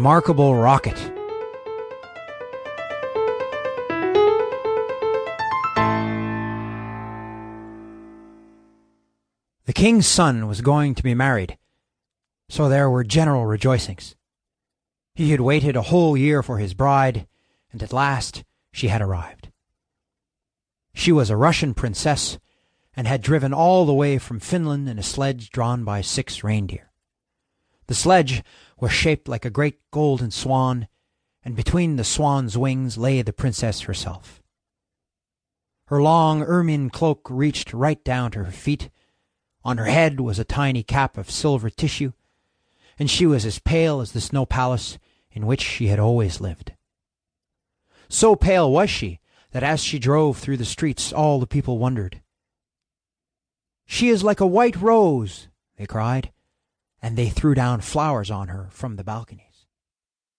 remarkable rocket. The king's son was going to be married, so there were general rejoicings. He had waited a whole year for his bride, and at last she had arrived. She was a Russian princess and had driven all the way from Finland in a sledge drawn by six reindeer. The sledge was shaped like a great golden swan, and between the swan's wings lay the princess herself. Her long ermine cloak reached right down to her feet. On her head was a tiny cap of silver tissue, and she was as pale as the snow palace in which she had always lived. So pale was she that as she drove through the streets all the people wondered. She is like a white rose, they cried, and they threw down flowers on her from the balcony.